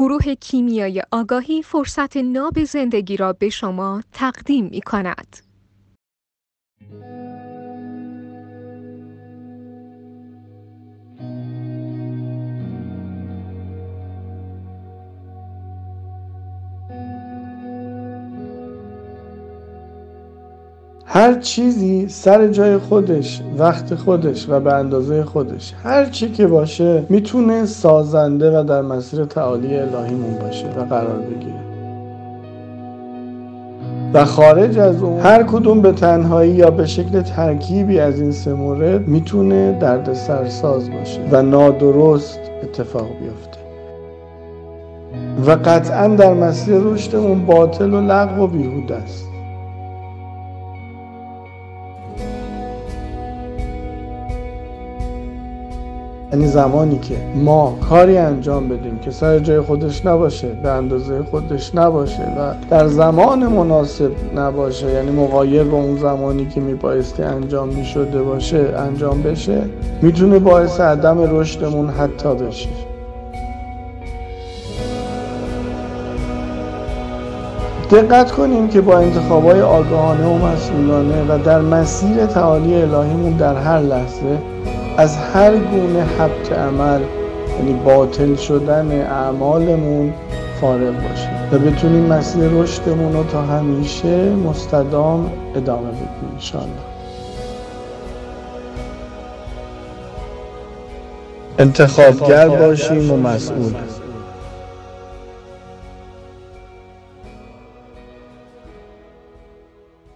گروه کیمیای آگاهی فرصت ناب زندگی را به شما تقدیم می کند. هر چیزی سر جای خودش وقت خودش و به اندازه خودش هر چی که باشه می‌تونه سازنده و در مسیر تعالی الهیمون باشه و قرار بگیره. و خارج از اون هر کدوم به تنهایی یا به شکل ترکیبی از این سه مورد می‌تونه درد سرساز باشه و نادرست اتفاق بیفته. و قطعا در مسیر رشدمون باطل و لغو و بیهوده است. یعنی زمانی که ما کاری انجام بدیم که سر جای خودش نباشه به اندازه خودش نباشه و در زمان مناسب نباشه یعنی مقایر با اون زمانی که میبایستی انجام می‌شده باشه انجام بشه می‌تونه باعث عدم رشدمون حتی بشه. دقت کنیم که با انتخابای آگاهانه و مسئولانه و در مسیر تعالی الهیمون در هر لحظه از هر گونه حبت عمل یعنی باطل شدن اعمالمون فارغ باشیم و بتونیم مسیر رشدمون رو تا همیشه مستدام ادامه بدیم انشاءالله. انتخابگر باشیم و مسئول.